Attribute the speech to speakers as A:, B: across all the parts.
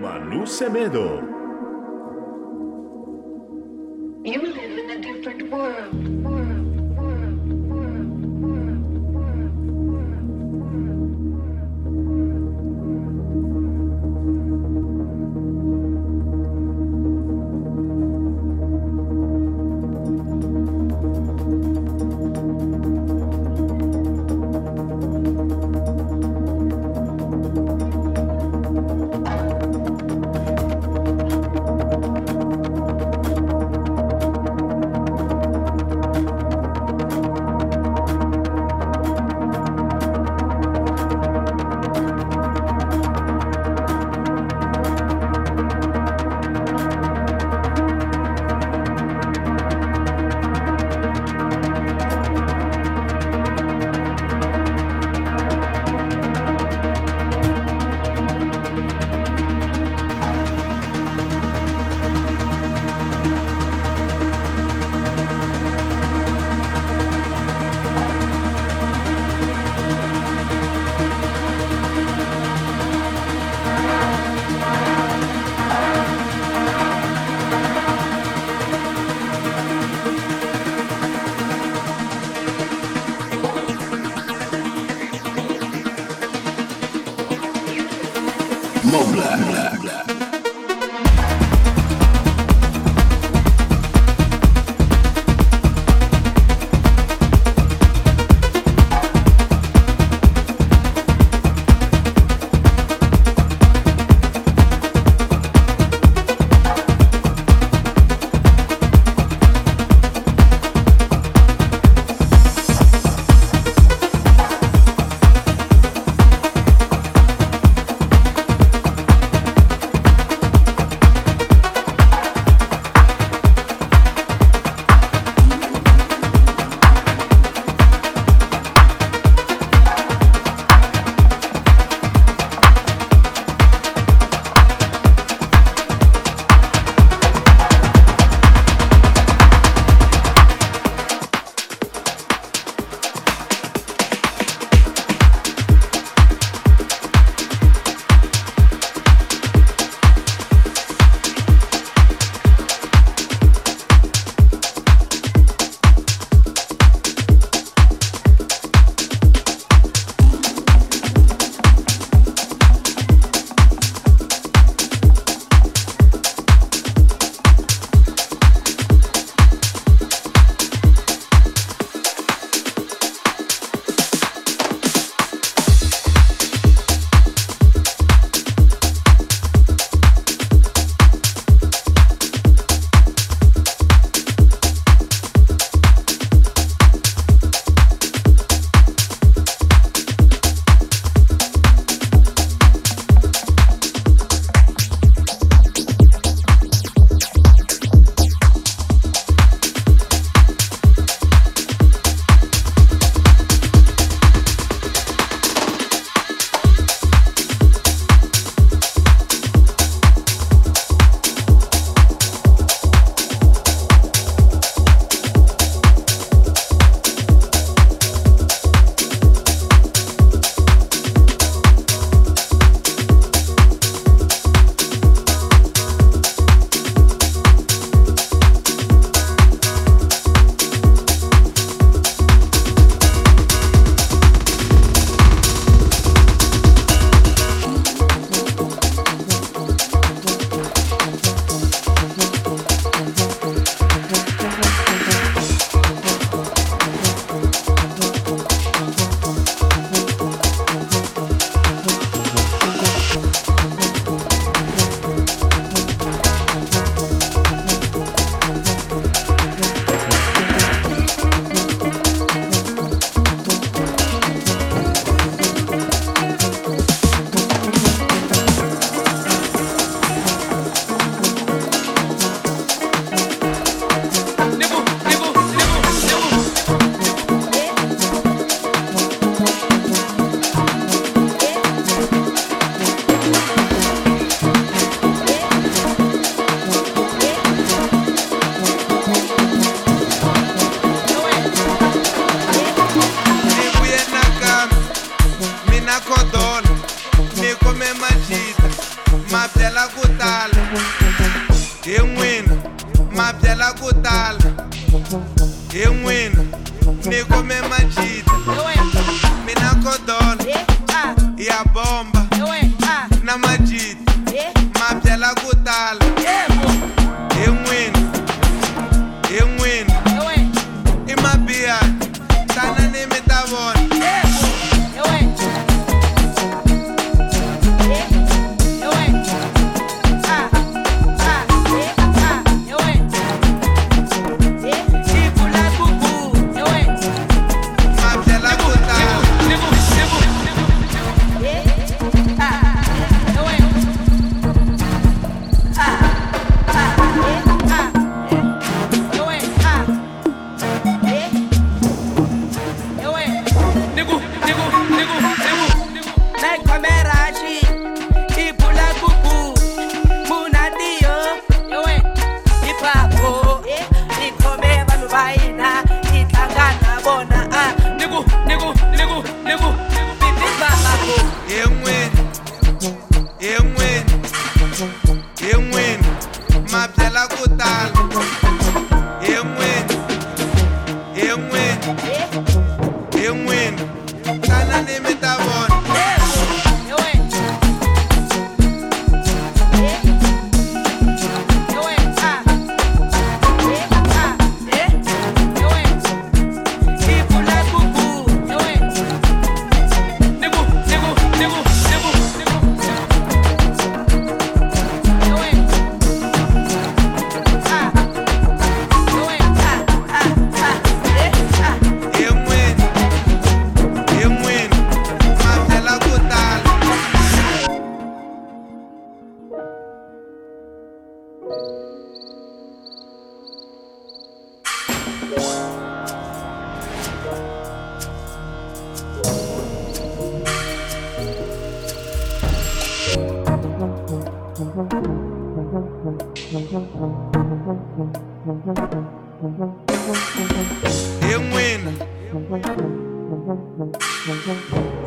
A: Manu Semedo.
B: You live in a different world.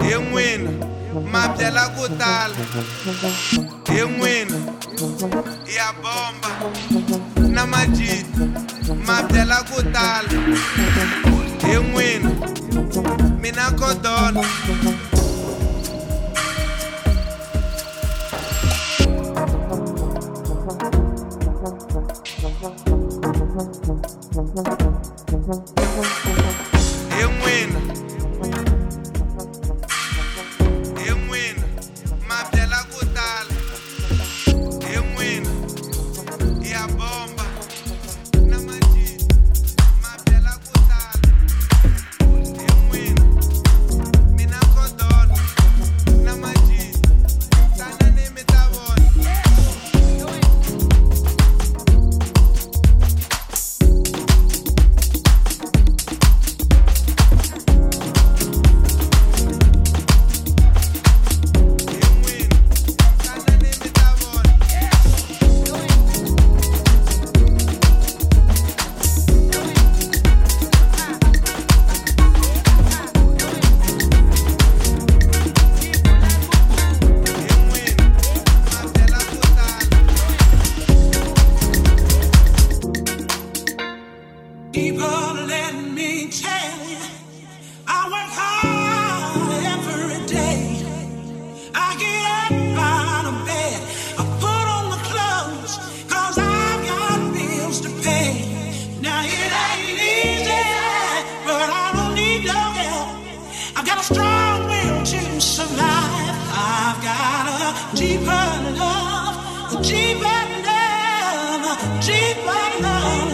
B: hi n'wina ma byela ku é tala hi n'wina ya bomba na majita ma byela ku é tala hi n'wina mina kodona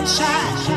C: Shine.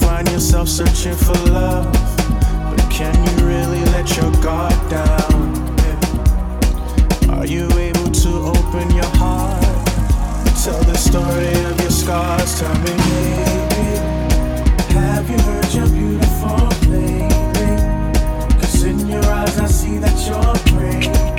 C: find yourself searching for love. But can you really let your guard down? Are you able to open your heart? Tell the story of your scars. Tell me, baby, have you heard your beautiful baby? Cause in your eyes I see that you're brave.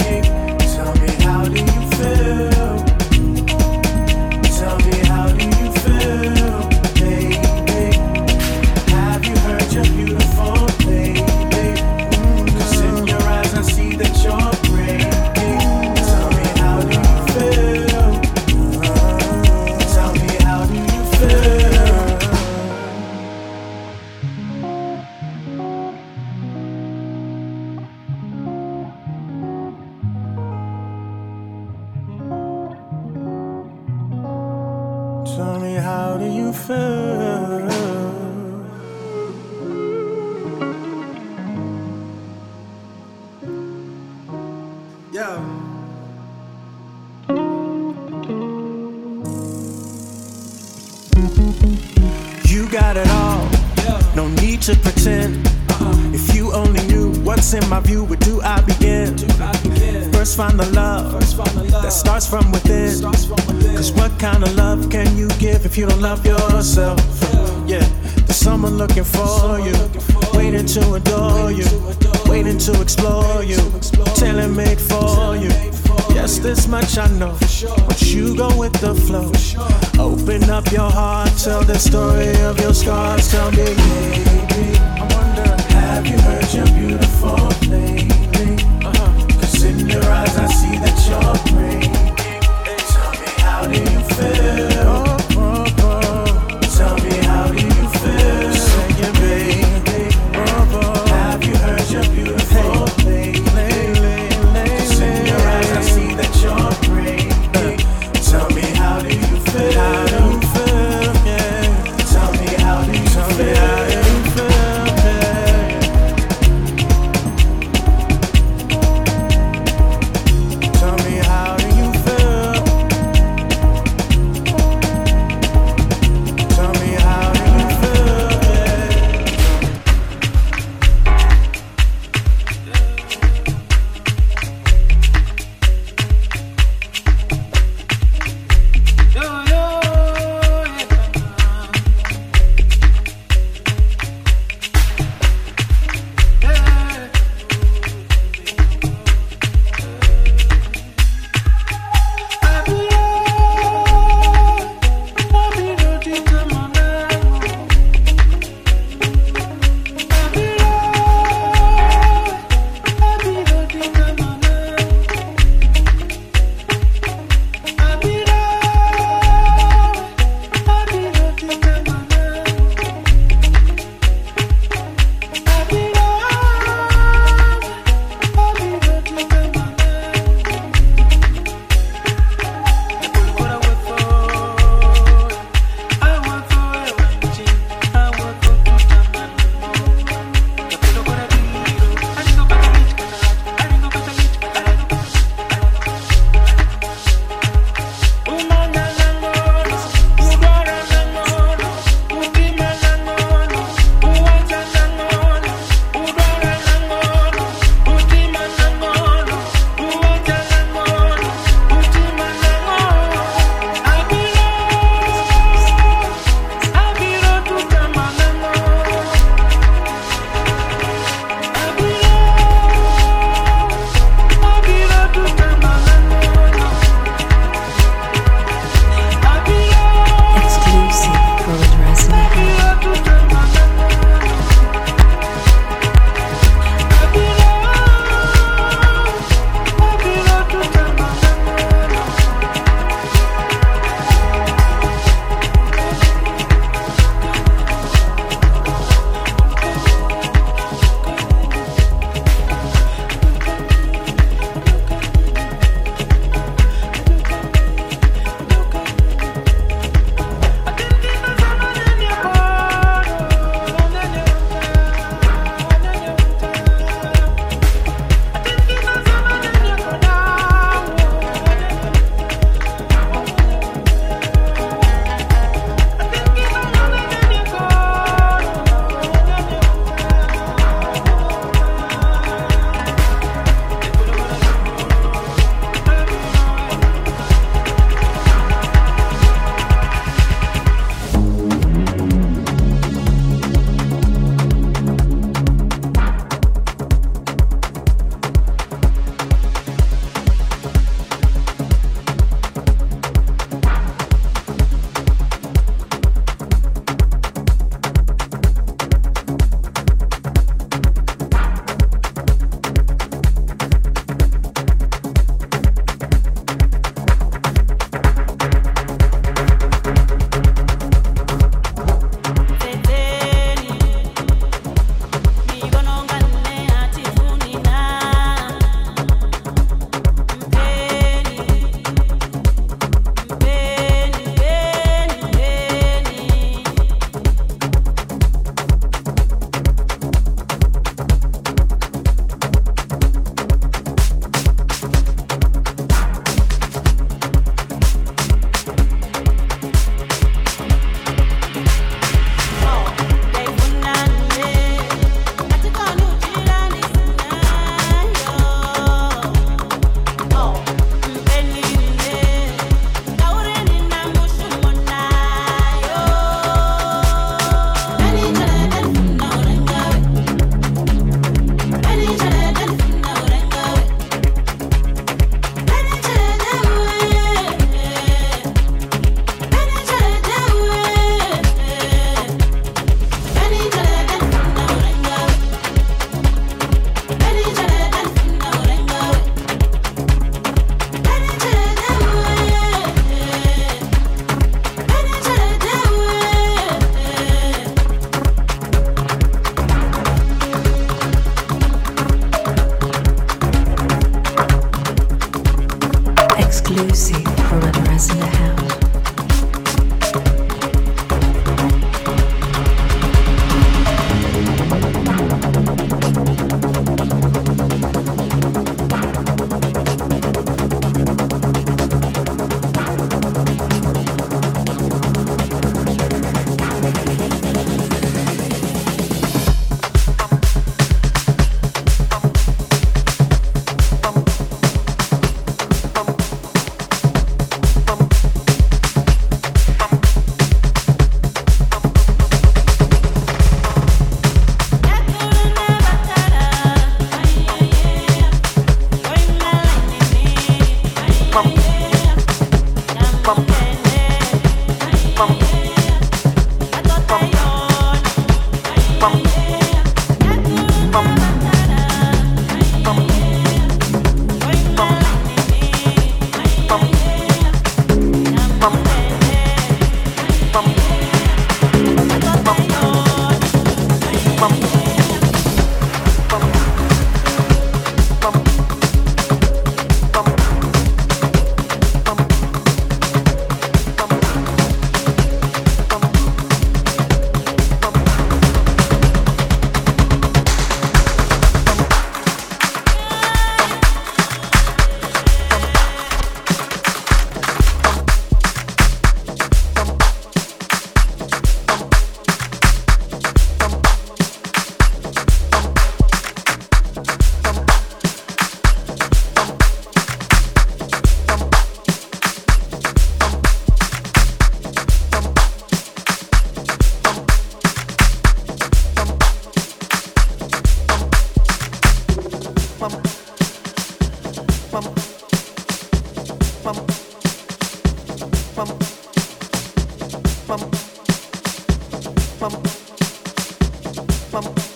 C: Vamos.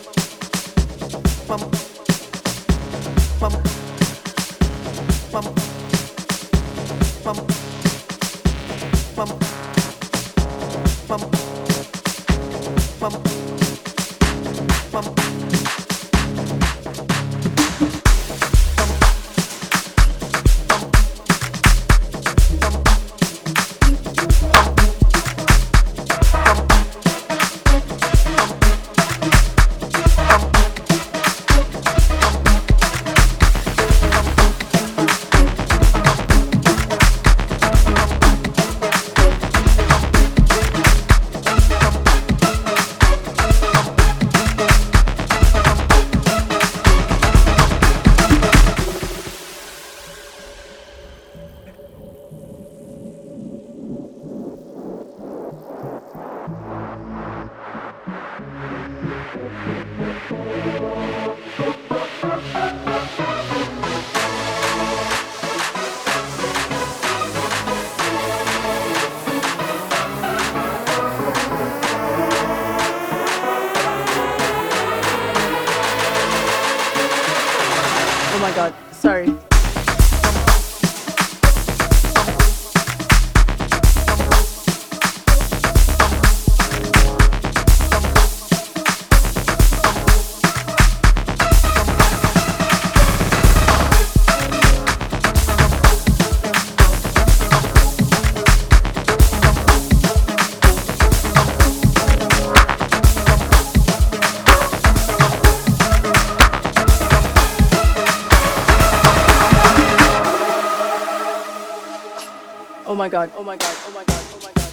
C: oh my
D: god, oh my god, oh my god, oh my god.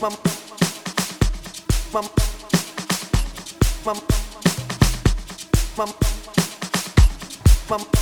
E: Mama. Mama. Mama. Mama. Mama. Mama.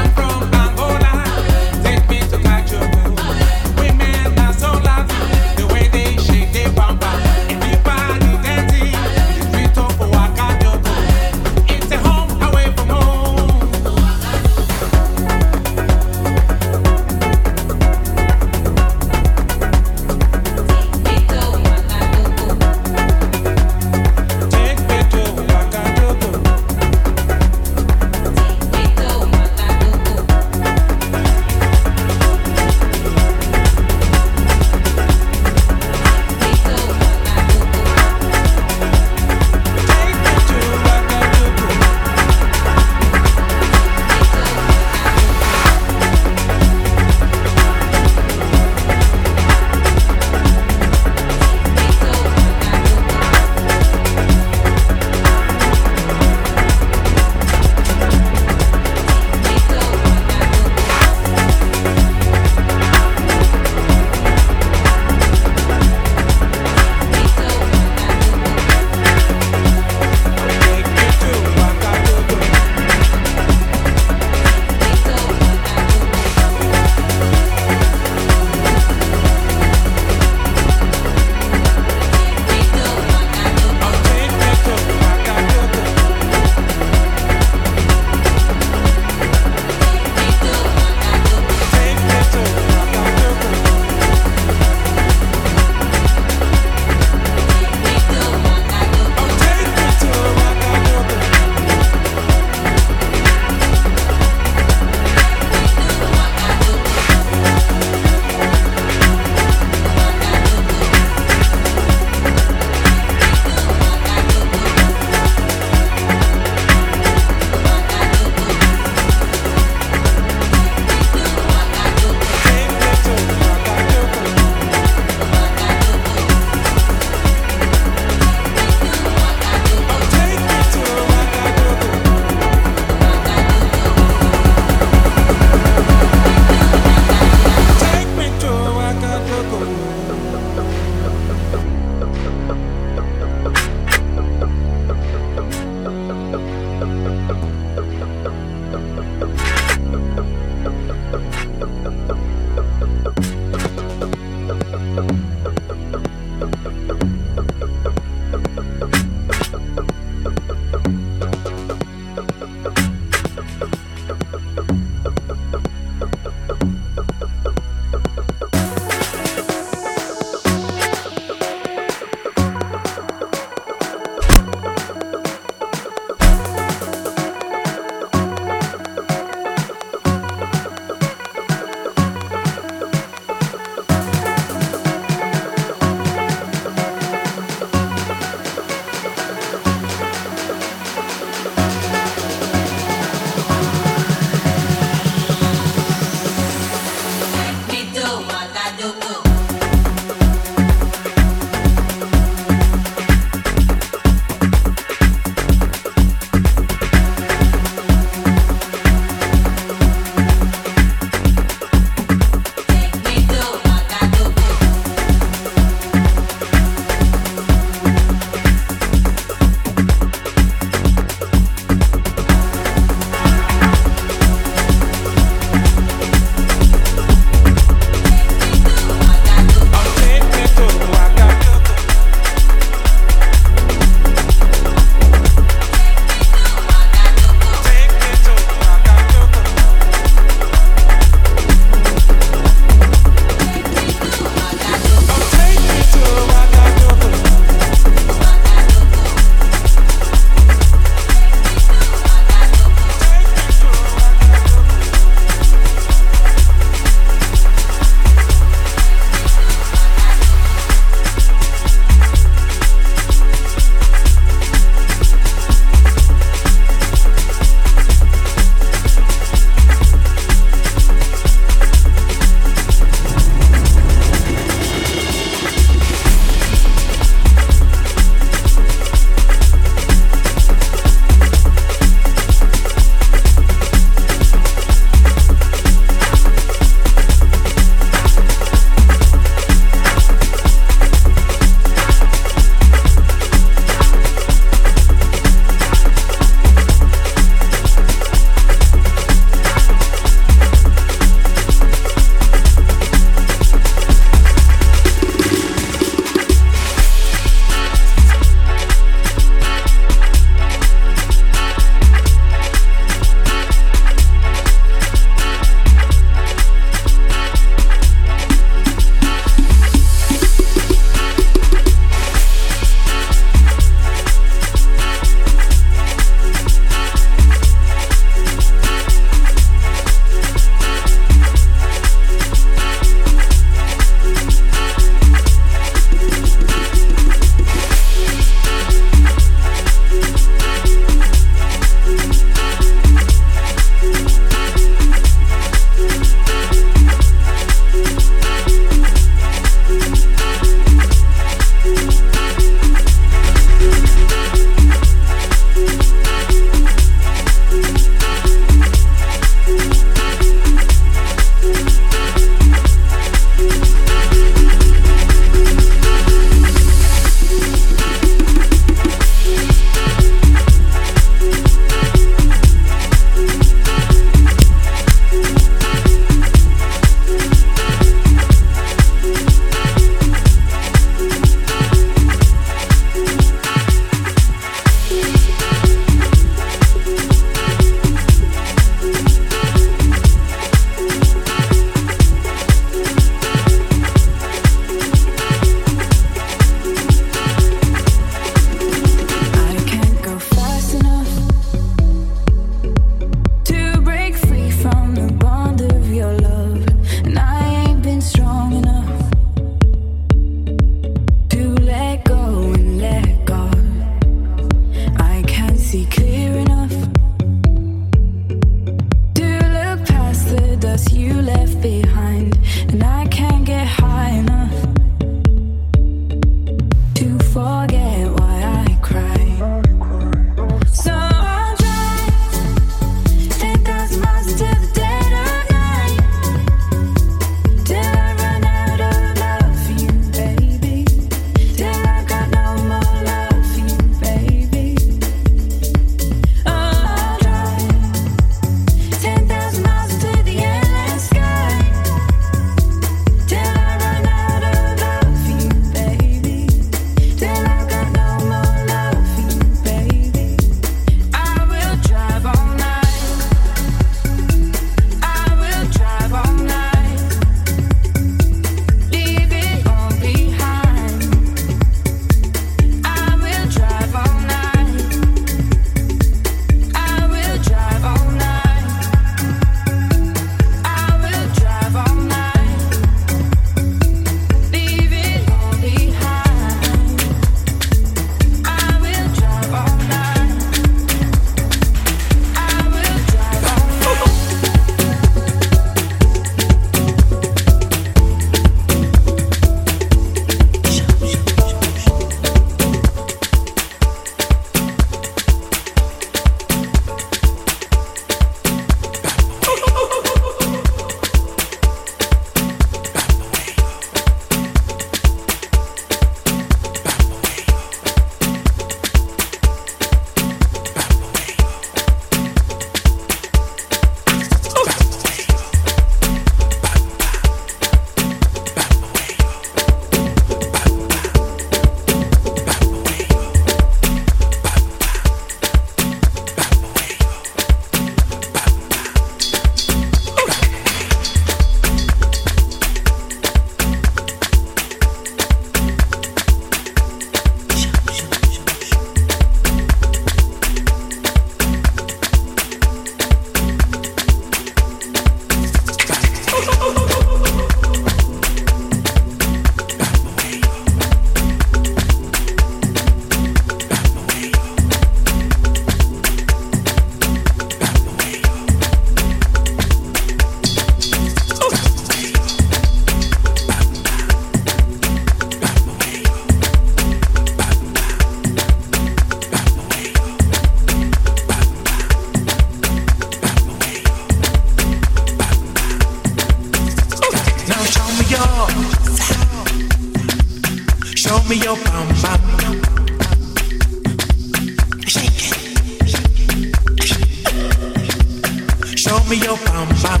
F: Me your bum bum.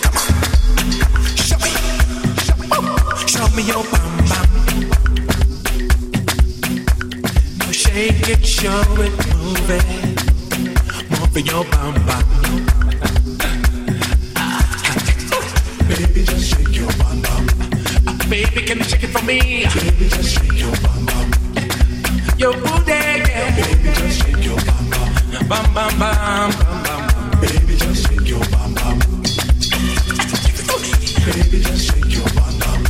F: Come on. Show me. Show oh, me your bum bum. No, shake it, show it, move it. Move your bum bum.
G: Baby, just shake your bum bum.
F: Ah, baby, can you shake it for me?
G: Baby, just shake your bum bum.
F: Your booty,
G: bum. Bum
F: bum bum bum bum.
G: Baby, just shake your bum bum. Baby, just shake your bum bum.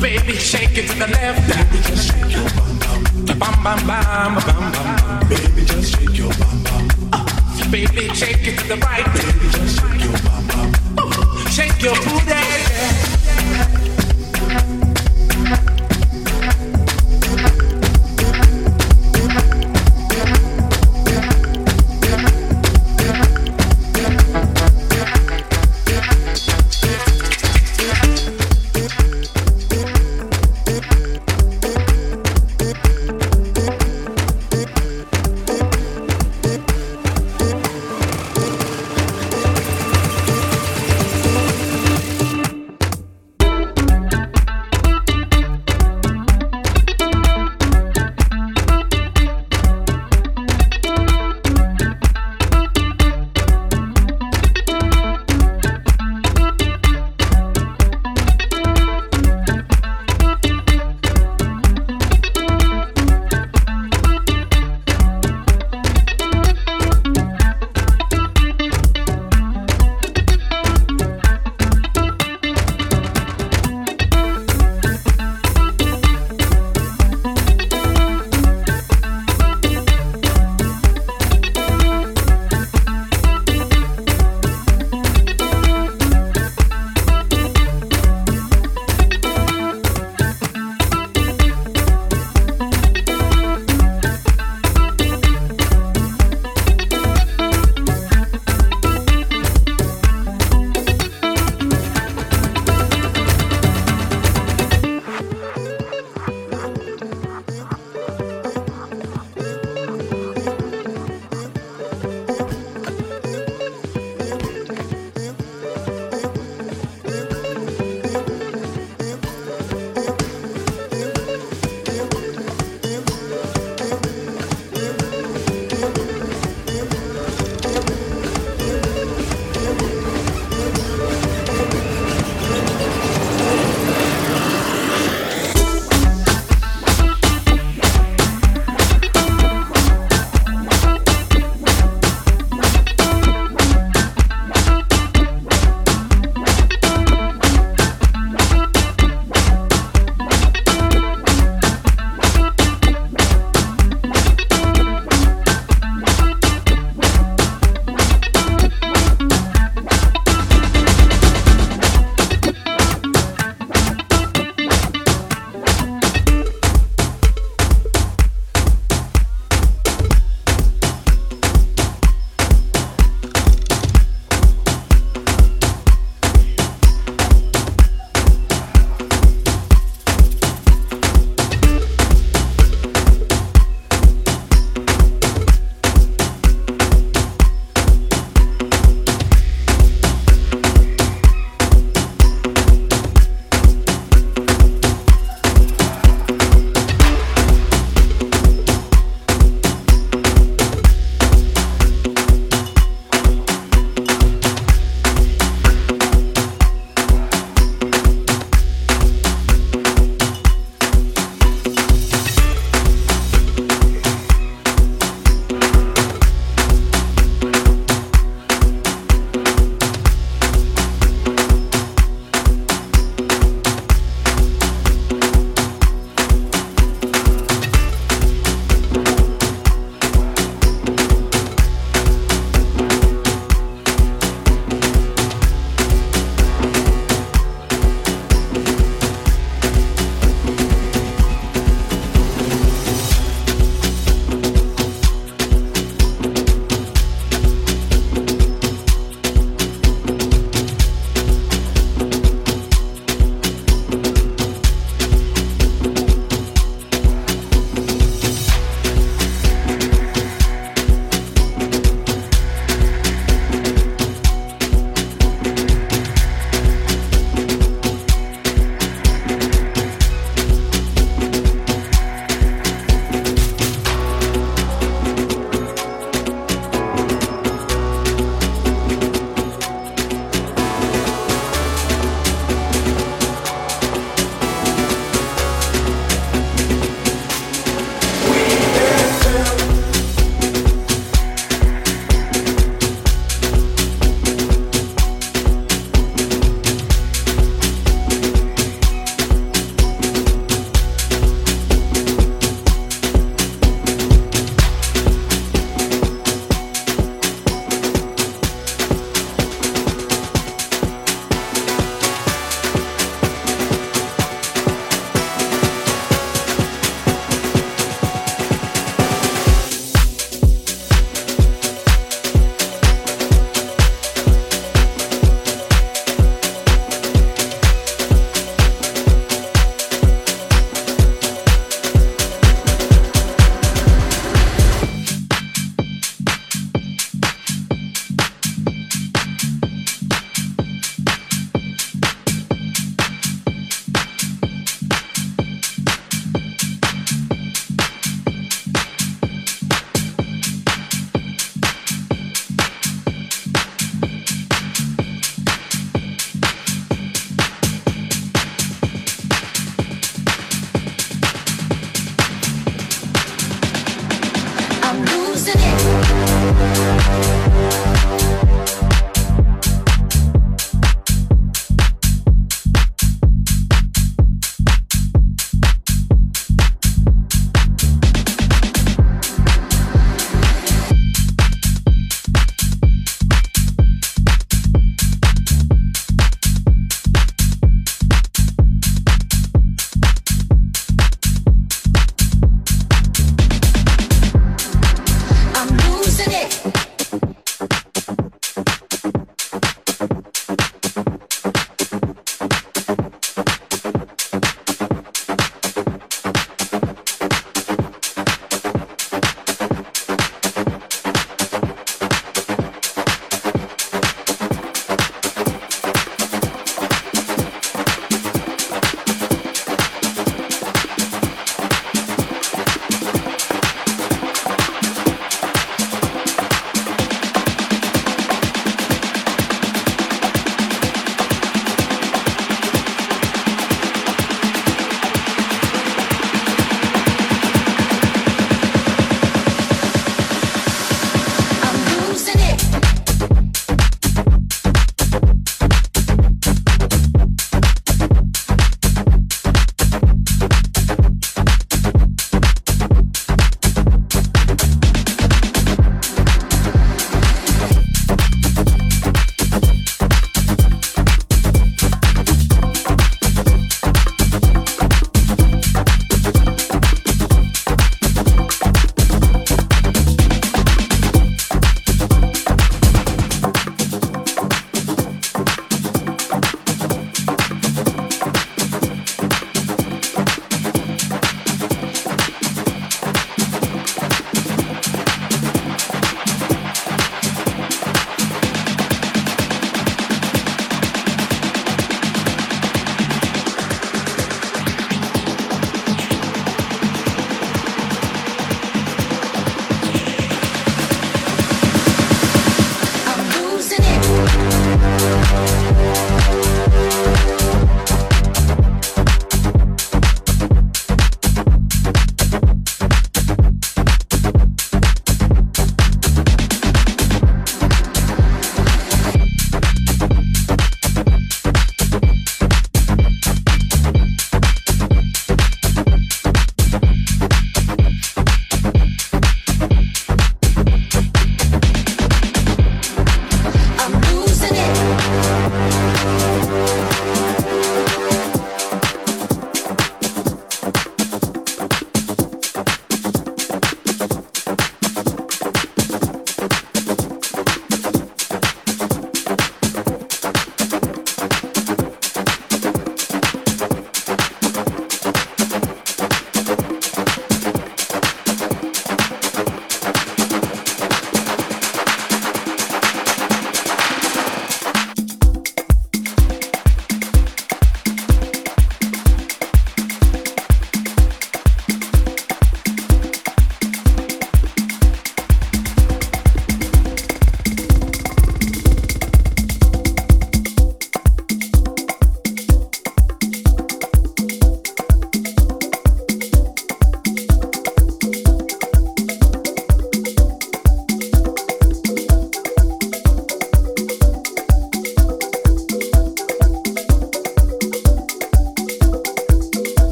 F: Baby, shake it to the left.
G: Baby, just shake your bum bum.
F: Bum bum bum bum bum bum.
G: Baby, just shake your bum bum.
F: Baby, shake it to the right.
G: Baby, just shake your bum bum.
F: Shake your booty. yeah.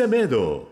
A: Semedo.